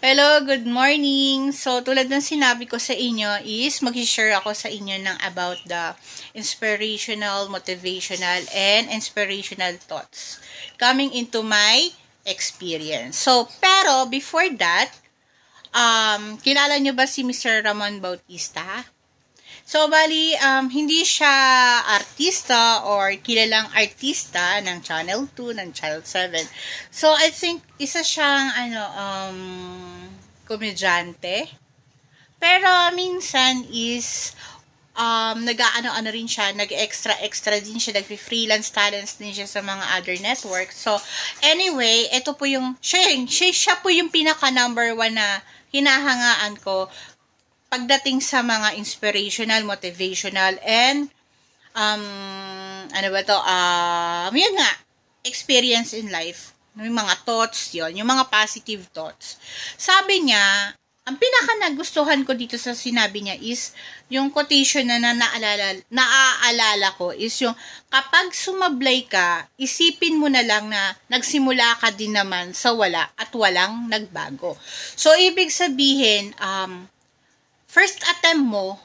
Hello, good morning. So, tulad ng sinabi ko sa inyo is mag-share ako sa inyo ng about the inspirational, motivational, and inspirational thoughts coming into my experience. So, pero before that, um, kilala nyo ba si Mr. Ramon Bautista? So, bali, um, hindi siya artista or kilalang artista ng Channel 2, ng Channel 7. So, I think, isa siyang, ano, um, komedyante. Pero, minsan is, um, nag-ano-ano rin siya, nag-extra-extra din siya, nag-freelance talents din siya sa mga other networks. So, anyway, ito po yung, siya, siya, siya po yung pinaka number one na hinahangaan ko pagdating sa mga inspirational, motivational, and um, ano ba to, um, yun nga, experience in life. Yung mga thoughts yon yung mga positive thoughts. Sabi niya, ang pinaka nagustuhan ko dito sa sinabi niya is yung quotation na, na naalala, naaalala ko is yung kapag sumablay ka, isipin mo na lang na nagsimula ka din naman sa wala at walang nagbago. So, ibig sabihin, um, first attempt mo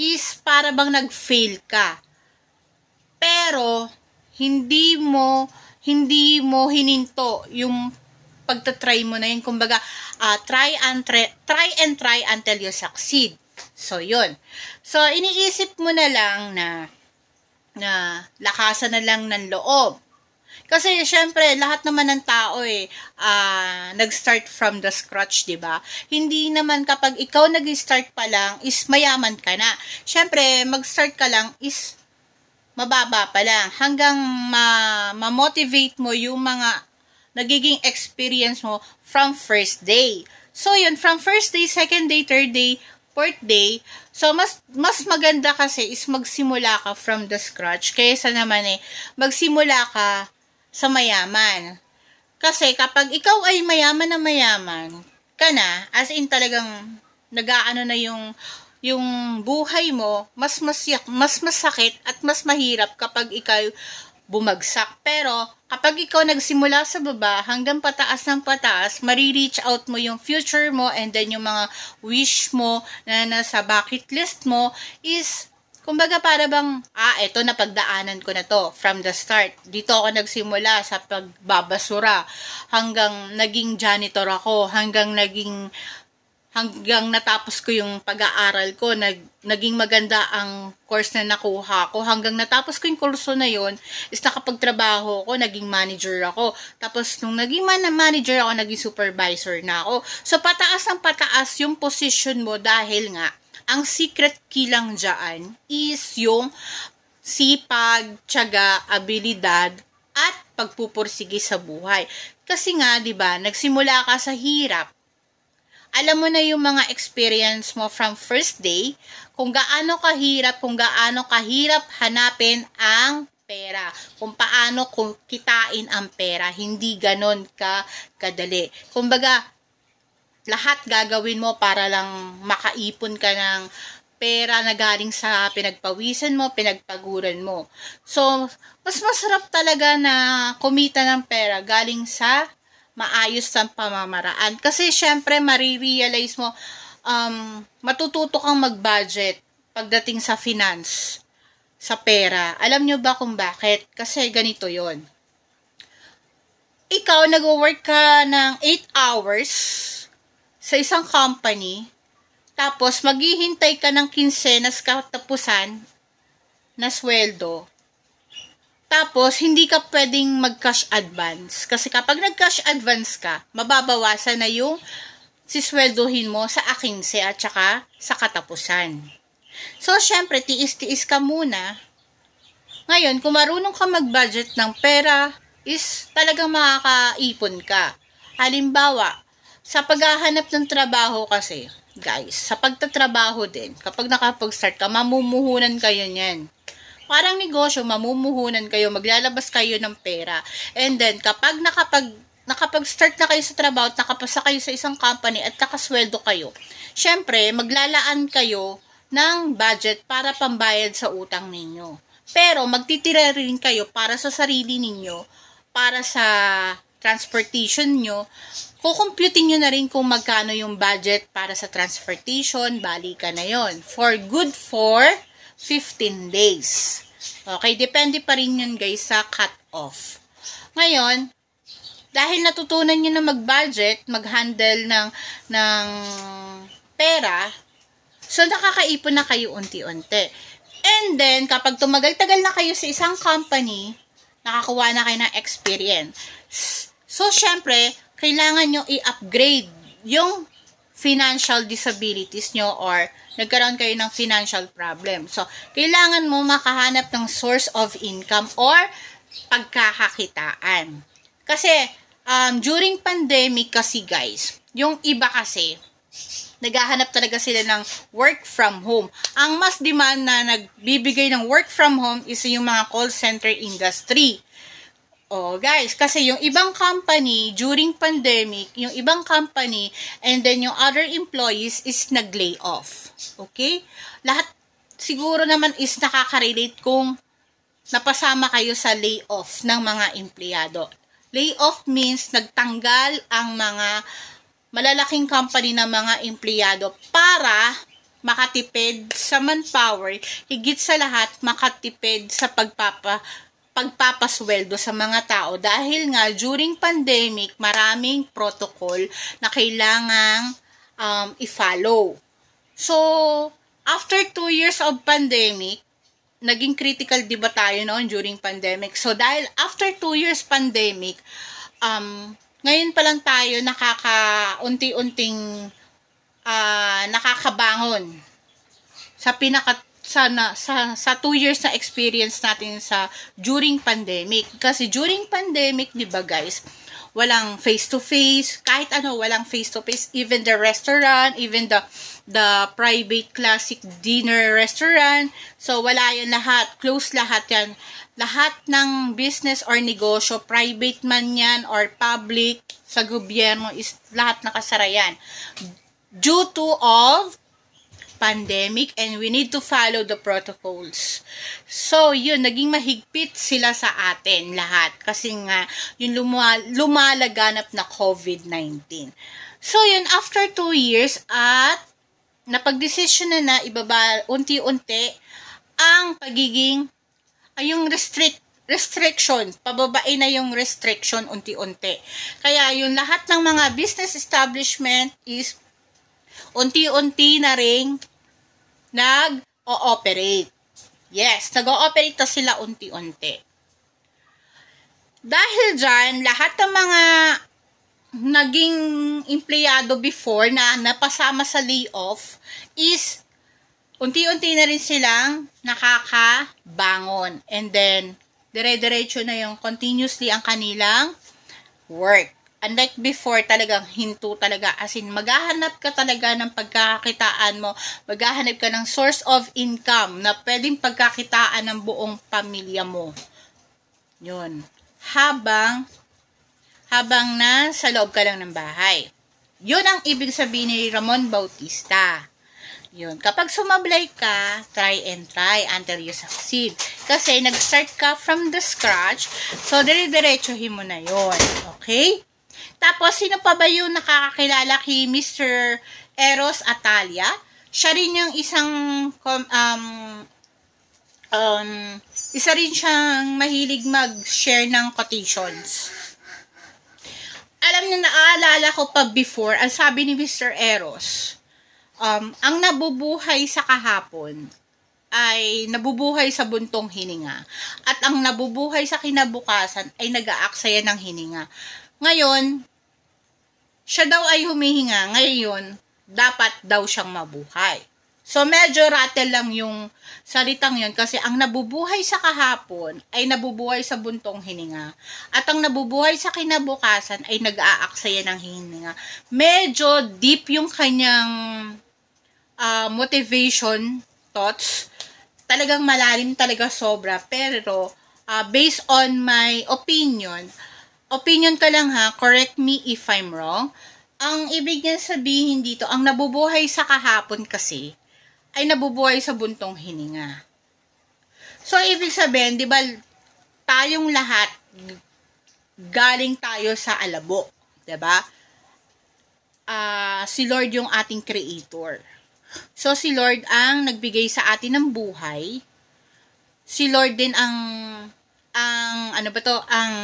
is para bang nag-fail ka. Pero, hindi mo, hindi mo hininto yung pagtatry mo na yun. Kumbaga, uh, try, and try, try and try until you succeed. So, yun. So, iniisip mo na lang na na lakasan na lang ng loob kasi syempre lahat naman ng tao eh uh, nag-start from the scratch, 'di ba? Hindi naman kapag ikaw nag-start pa lang is mayaman ka na. Syempre mag-start ka lang is mababa pa lang hanggang ma- ma-motivate mo yung mga nagiging experience mo from first day. So yun, from first day, second day, third day, fourth day, so mas mas maganda kasi is magsimula ka from the scratch kaysa naman eh magsimula ka sa mayaman. Kasi kapag ikaw ay mayaman na mayaman ka na, as in talagang nagaano na yung yung buhay mo, mas masyak, mas masakit at mas mahirap kapag ikaw bumagsak. Pero, kapag ikaw nagsimula sa baba hanggang pataas ng pataas, marireach out mo yung future mo and then yung mga wish mo na nasa bucket list mo is Kumbaga para bang, ah, eto na pagdaanan ko na to from the start. Dito ako nagsimula sa pagbabasura hanggang naging janitor ako, hanggang naging hanggang natapos ko yung pag-aaral ko, nag, naging maganda ang course na nakuha ko. Hanggang natapos ko yung kurso na yon is nakapagtrabaho ko, naging manager ako. Tapos nung naging man manager ako, naging supervisor na ako. So pataas ang pataas yung position mo dahil nga ang secret key lang dyan is yung sipag, tiyaga, abilidad, at pagpupursige sa buhay. Kasi nga, di ba, nagsimula ka sa hirap. Alam mo na yung mga experience mo from first day, kung gaano kahirap, kung gaano kahirap hanapin ang pera, kung paano kung kitain ang pera, hindi ganon ka kadali. Kumbaga, lahat gagawin mo para lang makaipon ka ng pera na galing sa pinagpawisan mo, pinagpaguran mo. So, mas masarap talaga na kumita ng pera galing sa maayos ng pamamaraan. Kasi, syempre, marirealize mo, um, matututo kang mag-budget pagdating sa finance, sa pera. Alam nyo ba kung bakit? Kasi ganito yon Ikaw, nag-work ka ng 8 hours sa isang company, tapos maghihintay ka ng kinsenas katapusan na sweldo, tapos hindi ka pwedeng mag-cash advance. Kasi kapag nag-cash advance ka, mababawasan na yung sisweldohin mo sa akinse at saka sa katapusan. So, syempre, tiis-tiis ka muna. Ngayon, kung marunong ka mag-budget ng pera, is talagang makakaipon ka. Halimbawa, sa paghahanap ng trabaho kasi, guys, sa pagtatrabaho din, kapag nakapag-start ka, mamumuhunan kayo niyan. Parang negosyo, mamumuhunan kayo, maglalabas kayo ng pera. And then, kapag nakapag nakapag-start na kayo sa trabaho at nakapasa kayo sa isang company at nakasweldo kayo, syempre, maglalaan kayo ng budget para pambayad sa utang ninyo. Pero, magtitira rin kayo para sa sarili ninyo, para sa transportation nyo, kukumputin nyo na rin kung magkano yung budget para sa transportation, balikan na yon For good for 15 days. Okay, depende pa rin yun guys sa cut-off. Ngayon, dahil natutunan nyo na mag-budget, mag-handle ng, ng pera, so nakakaipon na kayo unti-unti. And then, kapag tumagal-tagal na kayo sa isang company, nakakuha na kayo ng experience. So, syempre, kailangan nyo i-upgrade yung financial disabilities nyo or nagkaroon kayo ng financial problem. So, kailangan mo makahanap ng source of income or pagkakakitaan. Kasi, um, during pandemic kasi guys, yung iba kasi, naghahanap talaga sila ng work from home. Ang mas demand na nagbibigay ng work from home is yung mga call center industry. Oh, guys, kasi yung ibang company during pandemic, yung ibang company and then yung other employees is nag-lay off. Okay? Lahat siguro naman is nakaka-relate kung napasama kayo sa layoff ng mga empleyado. Layoff means nagtanggal ang mga malalaking company ng mga empleyado para makatipid sa manpower, higit sa lahat makatipid sa pagpapa pagpapasweldo sa mga tao dahil nga during pandemic maraming protocol na kailangang um, i-follow. So, after two years of pandemic, naging critical di ba tayo noon during pandemic? So, dahil after two years pandemic, um, ngayon pa lang tayo nakaka-unti-unting uh, nakakabangon sa pinaka sa, na, sa, sa two years na experience natin sa during pandemic. Kasi during pandemic, di ba guys, walang face-to-face, kahit ano, walang face-to-face, even the restaurant, even the the private classic dinner restaurant. So, wala yan lahat. Close lahat yan. Lahat ng business or negosyo, private man yan or public, sa gobyerno, is lahat nakasara yan. Due to of pandemic and we need to follow the protocols. So, yun, naging mahigpit sila sa atin lahat kasi nga yung luma- lumalaganap na COVID-19. So, yun, after two years at napagdesisyon na na ibaba unti-unti ang pagiging ay yung restrict restriction, pababain na yung restriction unti-unti. Kaya yung lahat ng mga business establishment is unti-unti na ring nag-ooperate. Yes, nag-ooperate na sila unti-unti. Dahil dyan, lahat ng mga naging empleyado before na napasama sa layoff is unti-unti na rin silang nakakabangon. And then, dire-diretso na yung continuously ang kanilang work. Unlike before, talagang hinto talaga. As in, maghahanap ka talaga ng pagkakakitaan mo. Maghahanap ka ng source of income na pwedeng pagkakitaan ng buong pamilya mo. Yun. Habang, habang na sa loob ka lang ng bahay. Yun ang ibig sabihin ni Ramon Bautista. Yun. Kapag sumablay ka, try and try until you succeed. Kasi nag-start ka from the scratch, so dire-diretsohin mo na yon Okay? Tapos, sino pa ba yung nakakakilala kay Mr. Eros Atalia? Siya rin yung isang um, um, isa rin siyang mahilig mag-share ng quotations. Alam niyo, naaalala ko pa before, ang sabi ni Mr. Eros, um, ang nabubuhay sa kahapon ay nabubuhay sa buntong hininga. At ang nabubuhay sa kinabukasan ay nag-aaksaya ng hininga. Ngayon, siya daw ay humihinga, ngayon, dapat daw siyang mabuhay. So, medyo rattle lang yung salitang yon kasi ang nabubuhay sa kahapon ay nabubuhay sa buntong hininga. At ang nabubuhay sa kinabukasan ay nag-aaksaya ng hininga. Medyo deep yung kanyang uh, motivation thoughts. Talagang malalim talaga sobra. Pero, uh, based on my opinion, opinion ka lang ha, correct me if I'm wrong. Ang ibig niya sabihin dito, ang nabubuhay sa kahapon kasi, ay nabubuhay sa buntong hininga. So, ibig sabihin, di ba, tayong lahat, galing tayo sa alabo. Di ba? uh, si Lord yung ating creator. So, si Lord ang nagbigay sa atin ng buhay. Si Lord din ang, ang, ano ba to, ang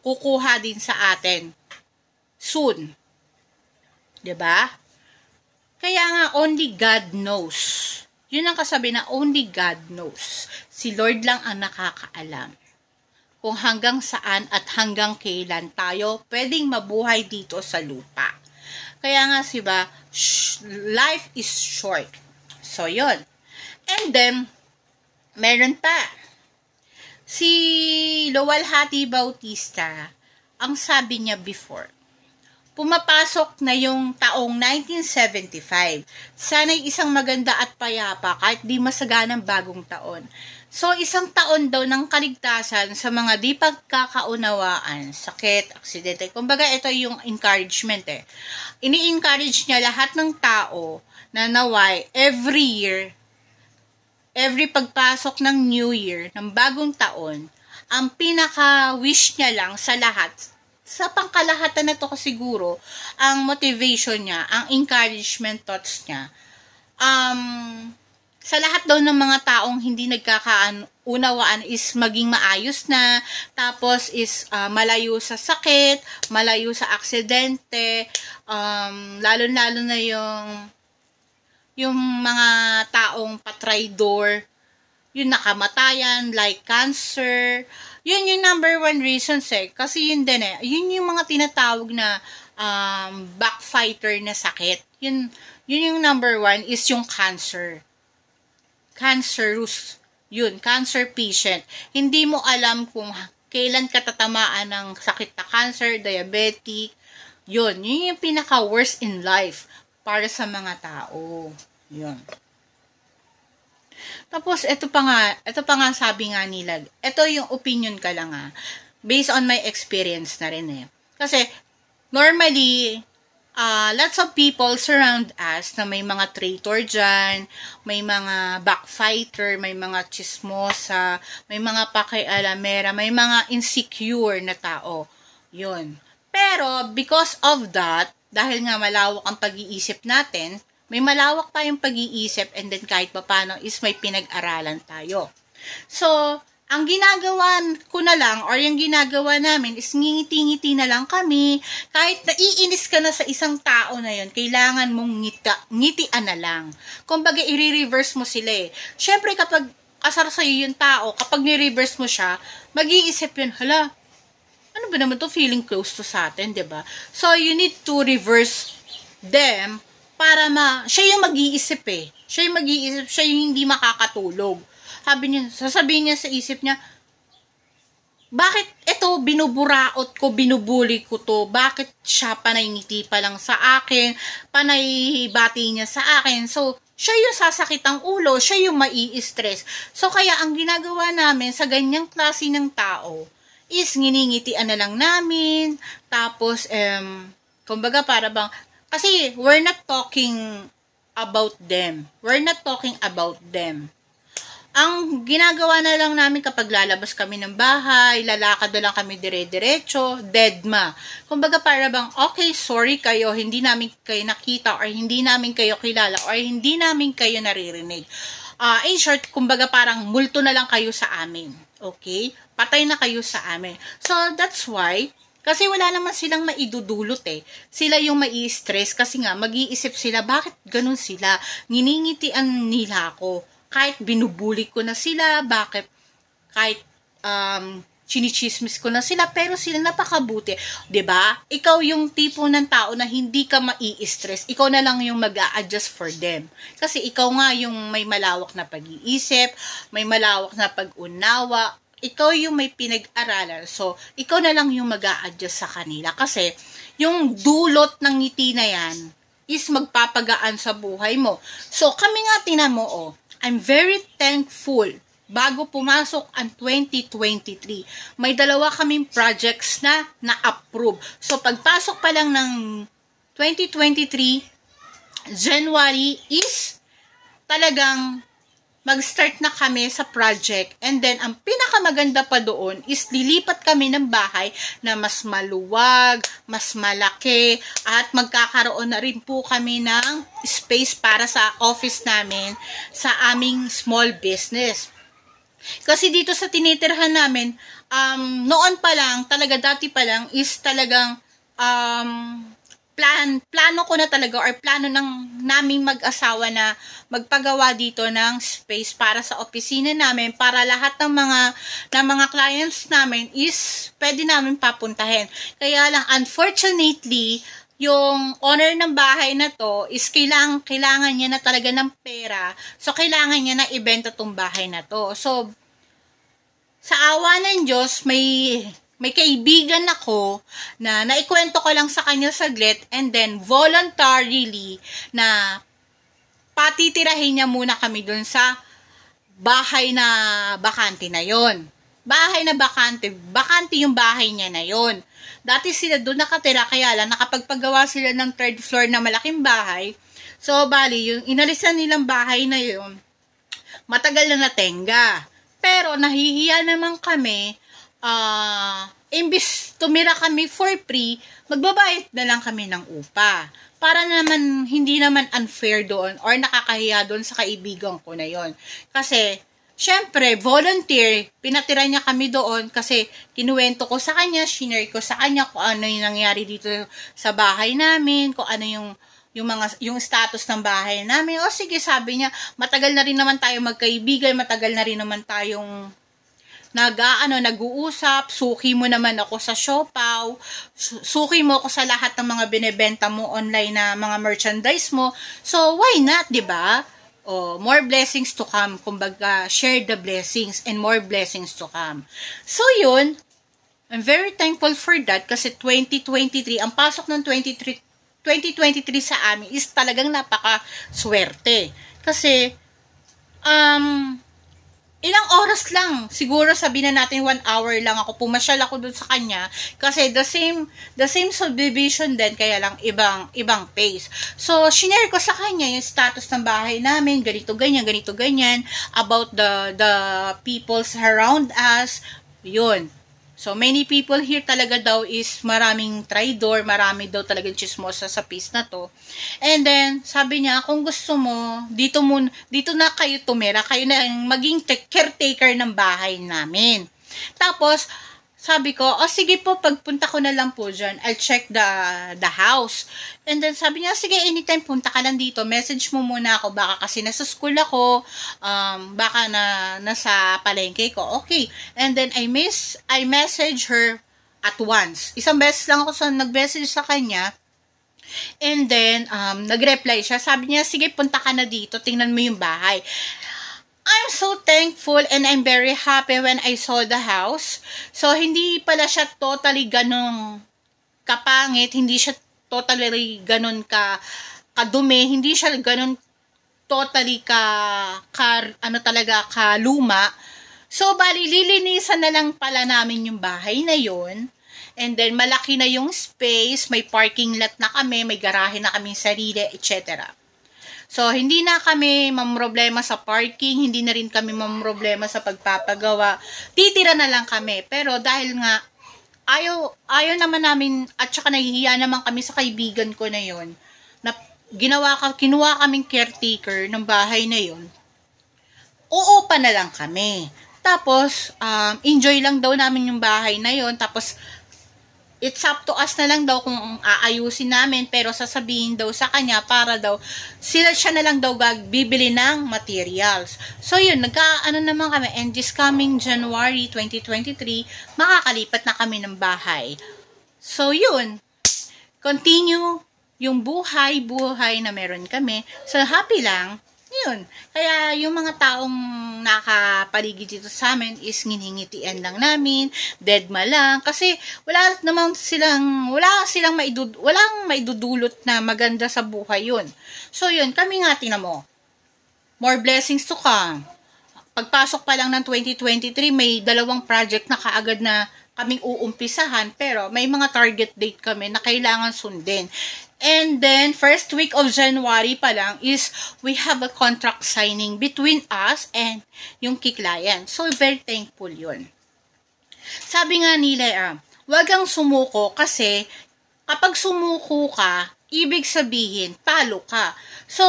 kukuha din sa atin. Soon. ba? Diba? Kaya nga, only God knows. Yun ang kasabi na only God knows. Si Lord lang ang nakakaalam kung hanggang saan at hanggang kailan tayo pwedeng mabuhay dito sa lupa. Kaya nga, siba, life is short. So, yon And then, meron pa. Si Lowell Hati Bautista, ang sabi niya before, pumapasok na yung taong 1975. Sana'y isang maganda at payapa kahit di masaganang bagong taon. So, isang taon daw ng kaligtasan sa mga di pagkakaunawaan, sakit, aksidente. Kumbaga, ito yung encouragement eh. Ini-encourage niya lahat ng tao na naway every year, every pagpasok ng New Year, ng bagong taon, ang pinaka-wish niya lang sa lahat, sa pangkalahatan na to siguro, ang motivation niya, ang encouragement thoughts niya, um, sa lahat daw ng mga taong hindi nagkakaunawaan is maging maayos na, tapos is uh, malayo sa sakit, malayo sa aksidente, um, lalo-lalo na yung yung mga taong patraydor, yung nakamatayan, like cancer, yun yung number one reason eh. Kasi yun din eh. Yun yung mga tinatawag na um, backfighter na sakit. Yun, yun yung number one is yung cancer. Cancerous. Yun, cancer patient. Hindi mo alam kung kailan ka tatamaan ng sakit na cancer, diabetic. Yun, yun yung pinaka-worst in life para sa mga tao. Yun. Tapos, ito pa nga, ito pa nga sabi nga nila, ito yung opinion ka lang ah, based on my experience na rin eh. Kasi, normally, uh, lots of people surround us na may mga traitor dyan, may mga backfighter, may mga chismosa, may mga pakialamera, may mga insecure na tao. Yun. Pero, because of that, dahil nga malawak ang pag-iisip natin, may malawak tayong pag-iisip and then kahit papano is may pinag-aralan tayo. So, ang ginagawa ko na lang or yung ginagawa namin is ngingiti-ngiti na lang kami. Kahit naiinis ka na sa isang tao na yon kailangan mong ngita, ngitian na lang. Kumbaga, i-reverse mo sila eh. Siyempre, kapag asar sa'yo yung tao, kapag ni-reverse mo siya, mag-iisip yun, hala, ano ba naman to feeling close to sa atin, ba diba? So, you need to reverse them para ma, siya yung mag-iisip eh. Siya yung mag-iisip, siya yung hindi makakatulog. Sabi niya, sasabihin niya sa isip niya, bakit ito binuburaot ko, binubuli ko to? Bakit siya panay ngiti pa lang sa akin? Panay niya sa akin? So, siya yung sasakit ang ulo, siya yung mai-stress. So, kaya ang ginagawa namin sa ganyang klase ng tao is nginingitian na lang namin, tapos, um, kumbaga para bang, kasi we're not talking about them. We're not talking about them. Ang ginagawa na lang namin kapag lalabas kami ng bahay, lalakad na lang kami dire-diretso, dead ma. Kumbaga para bang, okay, sorry kayo, hindi namin kayo nakita or hindi namin kayo kilala or hindi namin kayo naririnig. Uh, in short, kumbaga parang multo na lang kayo sa amin. Okay? Patay na kayo sa amin. So, that's why, kasi wala naman silang maidudulot eh. Sila yung mai-stress kasi nga mag-iisip sila bakit ganun sila. Nginingitian nila ako. Kahit binubuli ko na sila, bakit kahit um, chinichismis ko na sila, pero sila napakabuti. ba diba? Ikaw yung tipo ng tao na hindi ka mai-stress. Ikaw na lang yung mag adjust for them. Kasi ikaw nga yung may malawak na pag-iisip, may malawak na pag-unawa, ikaw yung may pinag-aralan. So, ikaw na lang yung mag adjust sa kanila. Kasi, yung dulot ng ngiti na yan is magpapagaan sa buhay mo. So, kami nga tinan mo, oh, I'm very thankful bago pumasok ang 2023. May dalawa kaming projects na na-approve. So, pagpasok pa lang ng 2023, January is talagang mag-start na kami sa project. And then, ang pinakamaganda pa doon is lilipat kami ng bahay na mas maluwag, mas malaki, at magkakaroon na rin po kami ng space para sa office namin sa aming small business. Kasi dito sa tinitirhan namin, um, noon pa lang, talaga dati pa lang, is talagang um, plan, plano ko na talaga or plano ng naming mag-asawa na magpagawa dito ng space para sa opisina namin para lahat ng mga ng mga clients namin is pwede namin papuntahin. Kaya lang unfortunately yung owner ng bahay na to is kailangan, kailangan niya na talaga ng pera. So, kailangan niya na ibenta tong bahay na to. So, sa awa ng Diyos, may may kaibigan ako na naikwento ko lang sa kanya saglit and then voluntarily na patitirahin niya muna kami dun sa bahay na bakante na yon. Bahay na bakante, bakante yung bahay niya na yon. Dati sila doon nakatira kaya lang nakapagpagawa sila ng third floor na malaking bahay. So, bali, yung inalisan nilang bahay na yon, matagal na natenga. Pero nahihiya naman kami uh, imbis tumira kami for free, magbabayad na lang kami ng upa. Para naman, hindi naman unfair doon or nakakahiya doon sa kaibigan ko na yon Kasi, syempre, volunteer, pinatira niya kami doon kasi kinuwento ko sa kanya, shinare ko sa kanya kung ano yung nangyari dito sa bahay namin, kung ano yung yung mga yung status ng bahay namin. O sige, sabi niya, matagal na rin naman tayo magkaibigan, matagal na rin naman tayong nag ano nag-uusap, suki mo naman ako sa Shopao, suki mo ako sa lahat ng mga binebenta mo online na mga merchandise mo. So why not, 'di ba? Oh, more blessings to come. Kumbaga, share the blessings and more blessings to come. So yun, I'm very thankful for that kasi 2023, ang pasok ng 23 2023 sa amin is talagang napaka swerte. Kasi um ilang oras lang, siguro sabihin na natin one hour lang ako, pumasyal ako dun sa kanya, kasi the same, the same subdivision din, kaya lang ibang, ibang pace. So, shinare ko sa kanya yung status ng bahay namin, ganito, ganyan, ganito, ganyan, about the, the peoples around us, yun. So, many people here talaga daw is maraming traidor, marami daw talagang chismosa sa piece na to. And then, sabi niya, kung gusto mo, dito, mo, dito na kayo tumira, kayo na maging caretaker ng bahay namin. Tapos, sabi ko, oh sige po, pagpunta ko na lang po dyan, I'll check the, the house. And then sabi niya, sige, anytime punta ka lang dito, message mo muna ako, baka kasi nasa school ako, um, baka na nasa palengke ko. Okay. And then I miss, I message her at once. Isang beses lang ako sa nag-message sa kanya, And then, um, nag-reply siya. Sabi niya, sige, punta ka na dito. Tingnan mo yung bahay. I'm so thankful and I'm very happy when I saw the house. So, hindi pala siya totally ganong kapangit, hindi siya totally ganon ka kadumi, hindi siya ganon totally ka, ka ano talaga, ka luma. So, bali, lilinisan na lang pala namin yung bahay na yon And then, malaki na yung space, may parking lot na kami, may garahe na kami sarili, etc. So, hindi na kami mamroblema sa parking, hindi na rin kami mamroblema sa pagpapagawa. Titira na lang kami. Pero dahil nga, ayaw, ayaw naman namin, at saka nahihiya naman kami sa kaibigan ko na yon na ginawa ka, kinuha kaming caretaker ng bahay na yon oo pa na lang kami. Tapos, um, enjoy lang daw namin yung bahay na yon Tapos, it's up to us na lang daw kung aayusin namin pero sasabihin daw sa kanya para daw sila siya na lang daw bibili ng materials. So yun, nagkaano naman kami and this coming January 2023, makakalipat na kami ng bahay. So yun, continue yung buhay-buhay na meron kami. So happy lang yun. Kaya yung mga taong nakapaligid dito sa amin is nginhingitian lang namin, deadma lang. Kasi wala naman silang, wala silang maidud, walang maidudulot na maganda sa buhay yun. So yun, kami nga tinan mo. More blessings to come. Pagpasok pa lang ng 2023, may dalawang project na kaagad na kaming uumpisahan pero may mga target date kami na kailangan sundin. And then, first week of January pa lang is we have a contract signing between us and yung key client. So, very thankful yun. Sabi nga nila, ah, wag kang sumuko kasi kapag sumuko ka, ibig sabihin, talo ka. So,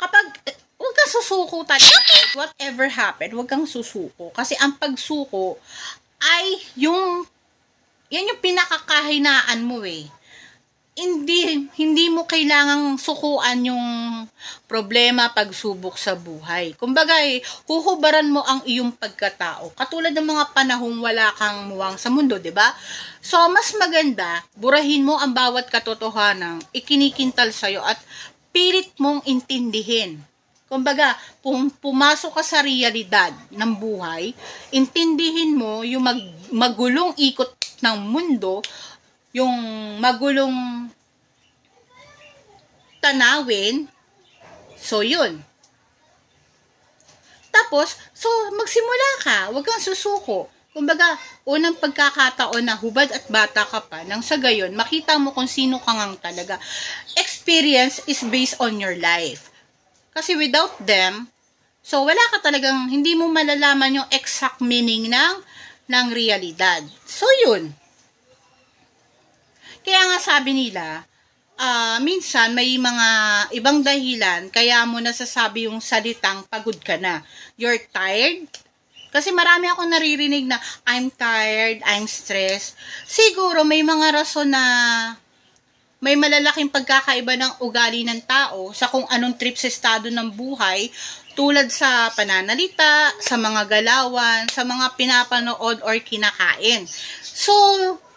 kapag, huwag kang susuko talaga. Whatever happened, huwag kang susuko. Kasi ang pagsuko ay yung, yan yung pinakakahinaan mo eh hindi hindi mo kailangang sukuan yung problema pagsubok sa buhay. Kumbaga, eh, huhubaran mo ang iyong pagkatao. Katulad ng mga panahong wala kang muwang sa mundo, 'di ba? So, mas maganda burahin mo ang bawat katotohanan ikinikintal sa iyo at pilit mong intindihin. Kumbaga, kung pumasok ka sa realidad ng buhay, intindihin mo yung mag, magulong ikot ng mundo yung magulong tanawin. So, yun. Tapos, so, magsimula ka. Huwag kang susuko. Kumbaga, unang pagkakataon na hubad at bata ka pa, nang sa gayon, makita mo kung sino ka ngang talaga. Experience is based on your life. Kasi without them, so wala ka talagang, hindi mo malalaman yung exact meaning ng, ng realidad. So, yun. Kaya nga sabi nila, uh, minsan may mga ibang dahilan kaya mo nasasabi yung salitang pagod ka na. You're tired? Kasi marami akong naririnig na I'm tired, I'm stressed. Siguro may mga rason na may malalaking pagkakaiba ng ugali ng tao sa kung anong trip sa estado ng buhay tulad sa pananalita, sa mga galawan, sa mga pinapanood or kinakain. So,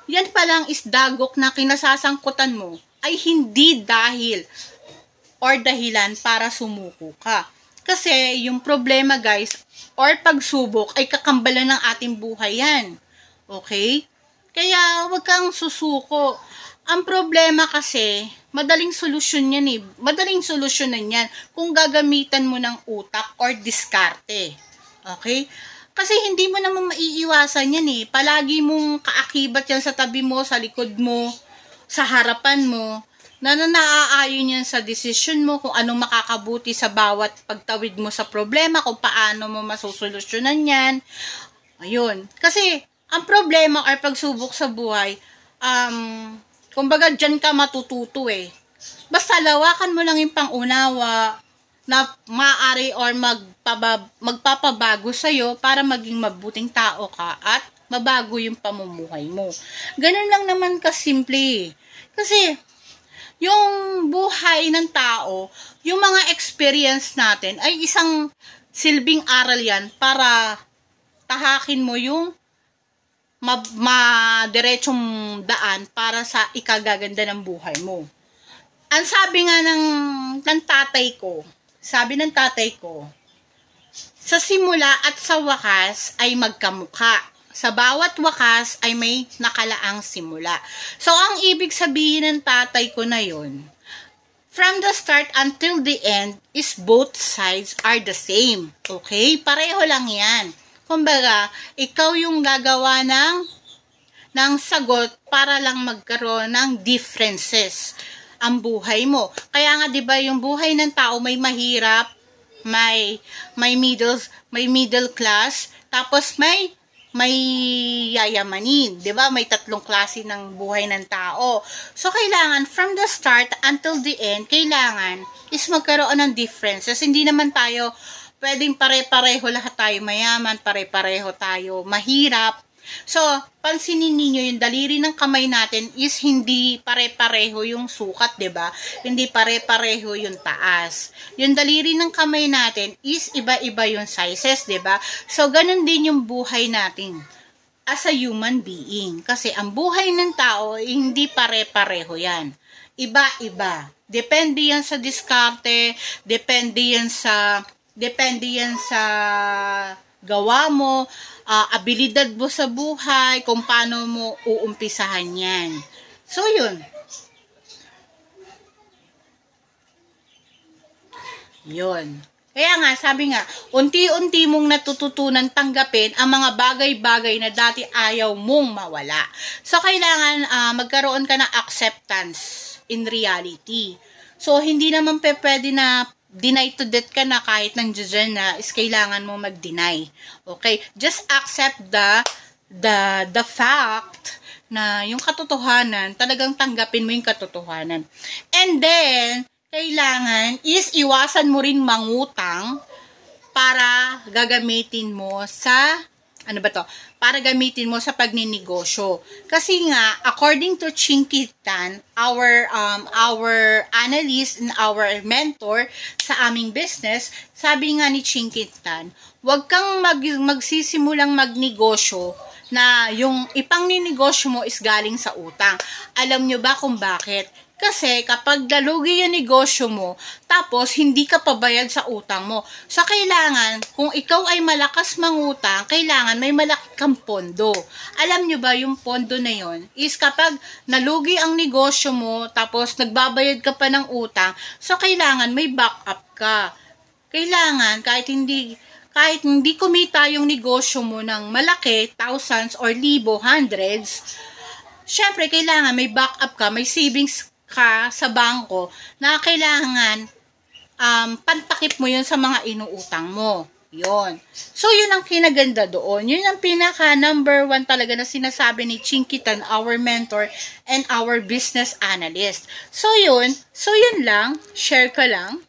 yan pa lang is dagok na kinasasangkutan mo ay hindi dahil or dahilan para sumuko ka. Kasi yung problema guys, or pagsubok ay kakambalan ng ating buhay yan. Okay? Kaya wag kang susuko. Ang problema kasi, madaling solusyon yan eh. Madaling solusyonan yan kung gagamitan mo ng utak or diskarte. Okay? Kasi hindi mo naman maiiwasan yan eh. Palagi mong kaakibat yan sa tabi mo, sa likod mo, sa harapan mo, na naaayon yan sa decision mo kung anong makakabuti sa bawat pagtawid mo sa problema, kung paano mo masusolusyonan yan. Ayun. Kasi, ang problema or pagsubok sa buhay, um, kumbaga dyan ka matututo eh. Basta lawakan mo lang yung pangunawa, na maaari or magpabab, magpapabago sa'yo para maging mabuting tao ka at mabago yung pamumuhay mo. Ganun lang naman kasimple. Kasi, yung buhay ng tao, yung mga experience natin ay isang silbing aral yan para tahakin mo yung ma, ma daan para sa ikagaganda ng buhay mo. Ang sabi nga ng, ng tatay ko, sabi ng tatay ko, sa simula at sa wakas ay magkamukha. Sa bawat wakas ay may nakalaang simula. So, ang ibig sabihin ng tatay ko na yon, from the start until the end is both sides are the same. Okay? Pareho lang yan. Kumbaga, ikaw yung gagawa ng ng sagot para lang magkaroon ng differences ang buhay mo. Kaya nga 'di ba yung buhay ng tao may mahirap, may may middle may middle class, tapos may may yayamanin, 'di ba? May tatlong klase ng buhay ng tao. So kailangan from the start until the end, kailangan is magkaroon ng differences. Hindi naman tayo pwedeng pare-pareho lahat tayo mayaman, pare-pareho tayo mahirap, So, pansinin niyo yung daliri ng kamay natin is hindi pare-pareho yung sukat, 'di ba? Hindi pare-pareho yung taas. Yung daliri ng kamay natin is iba-iba yung sizes, 'di ba? So, ganun din yung buhay natin as a human being. Kasi ang buhay ng tao, hindi pare-pareho yan. Iba-iba. Depende yan sa diskarte, depende yan sa, depende yan sa gawa mo, uh, abilidad mo sa buhay, kung paano mo uumpisahan yan. So, yun. Yun. Kaya nga, sabi nga, unti-unti mong natututunan tanggapin ang mga bagay-bagay na dati ayaw mong mawala. So, kailangan uh, magkaroon ka ng acceptance in reality. So, hindi naman pe pwede na deny to death ka na kahit nandiyan na is kailangan mo mag-deny. Okay? Just accept the the the fact na yung katotohanan, talagang tanggapin mo yung katotohanan. And then, kailangan is iwasan mo rin mangutang para gagamitin mo sa ano ba to? Para gamitin mo sa pagninegosyo. Kasi nga, according to Chinkitan, our um, our analyst and our mentor sa aming business, sabi nga ni Chinkitan, huwag kang mag, magsisimulang magnegosyo na yung ipang ninegosyo mo is galing sa utang. Alam nyo ba kung bakit? Kasi kapag dalugi yung negosyo mo, tapos hindi ka pabayad sa utang mo. So, kailangan, kung ikaw ay malakas mangutang, kailangan may malaki kang pondo. Alam nyo ba, yung pondo na yon is kapag nalugi ang negosyo mo, tapos nagbabayad ka pa ng utang, so kailangan may backup ka. Kailangan, kahit hindi kahit hindi kumita yung negosyo mo ng malaki, thousands or libo, hundreds, syempre, kailangan may backup ka, may savings ka sa bangko na kailangan um, pantakip mo yun sa mga inuutang mo. Yon. So, yun ang kinaganda doon. Yun ang pinaka number one talaga na sinasabi ni Chinkitan, our mentor and our business analyst. So, yun. So, yun lang. Share ko lang.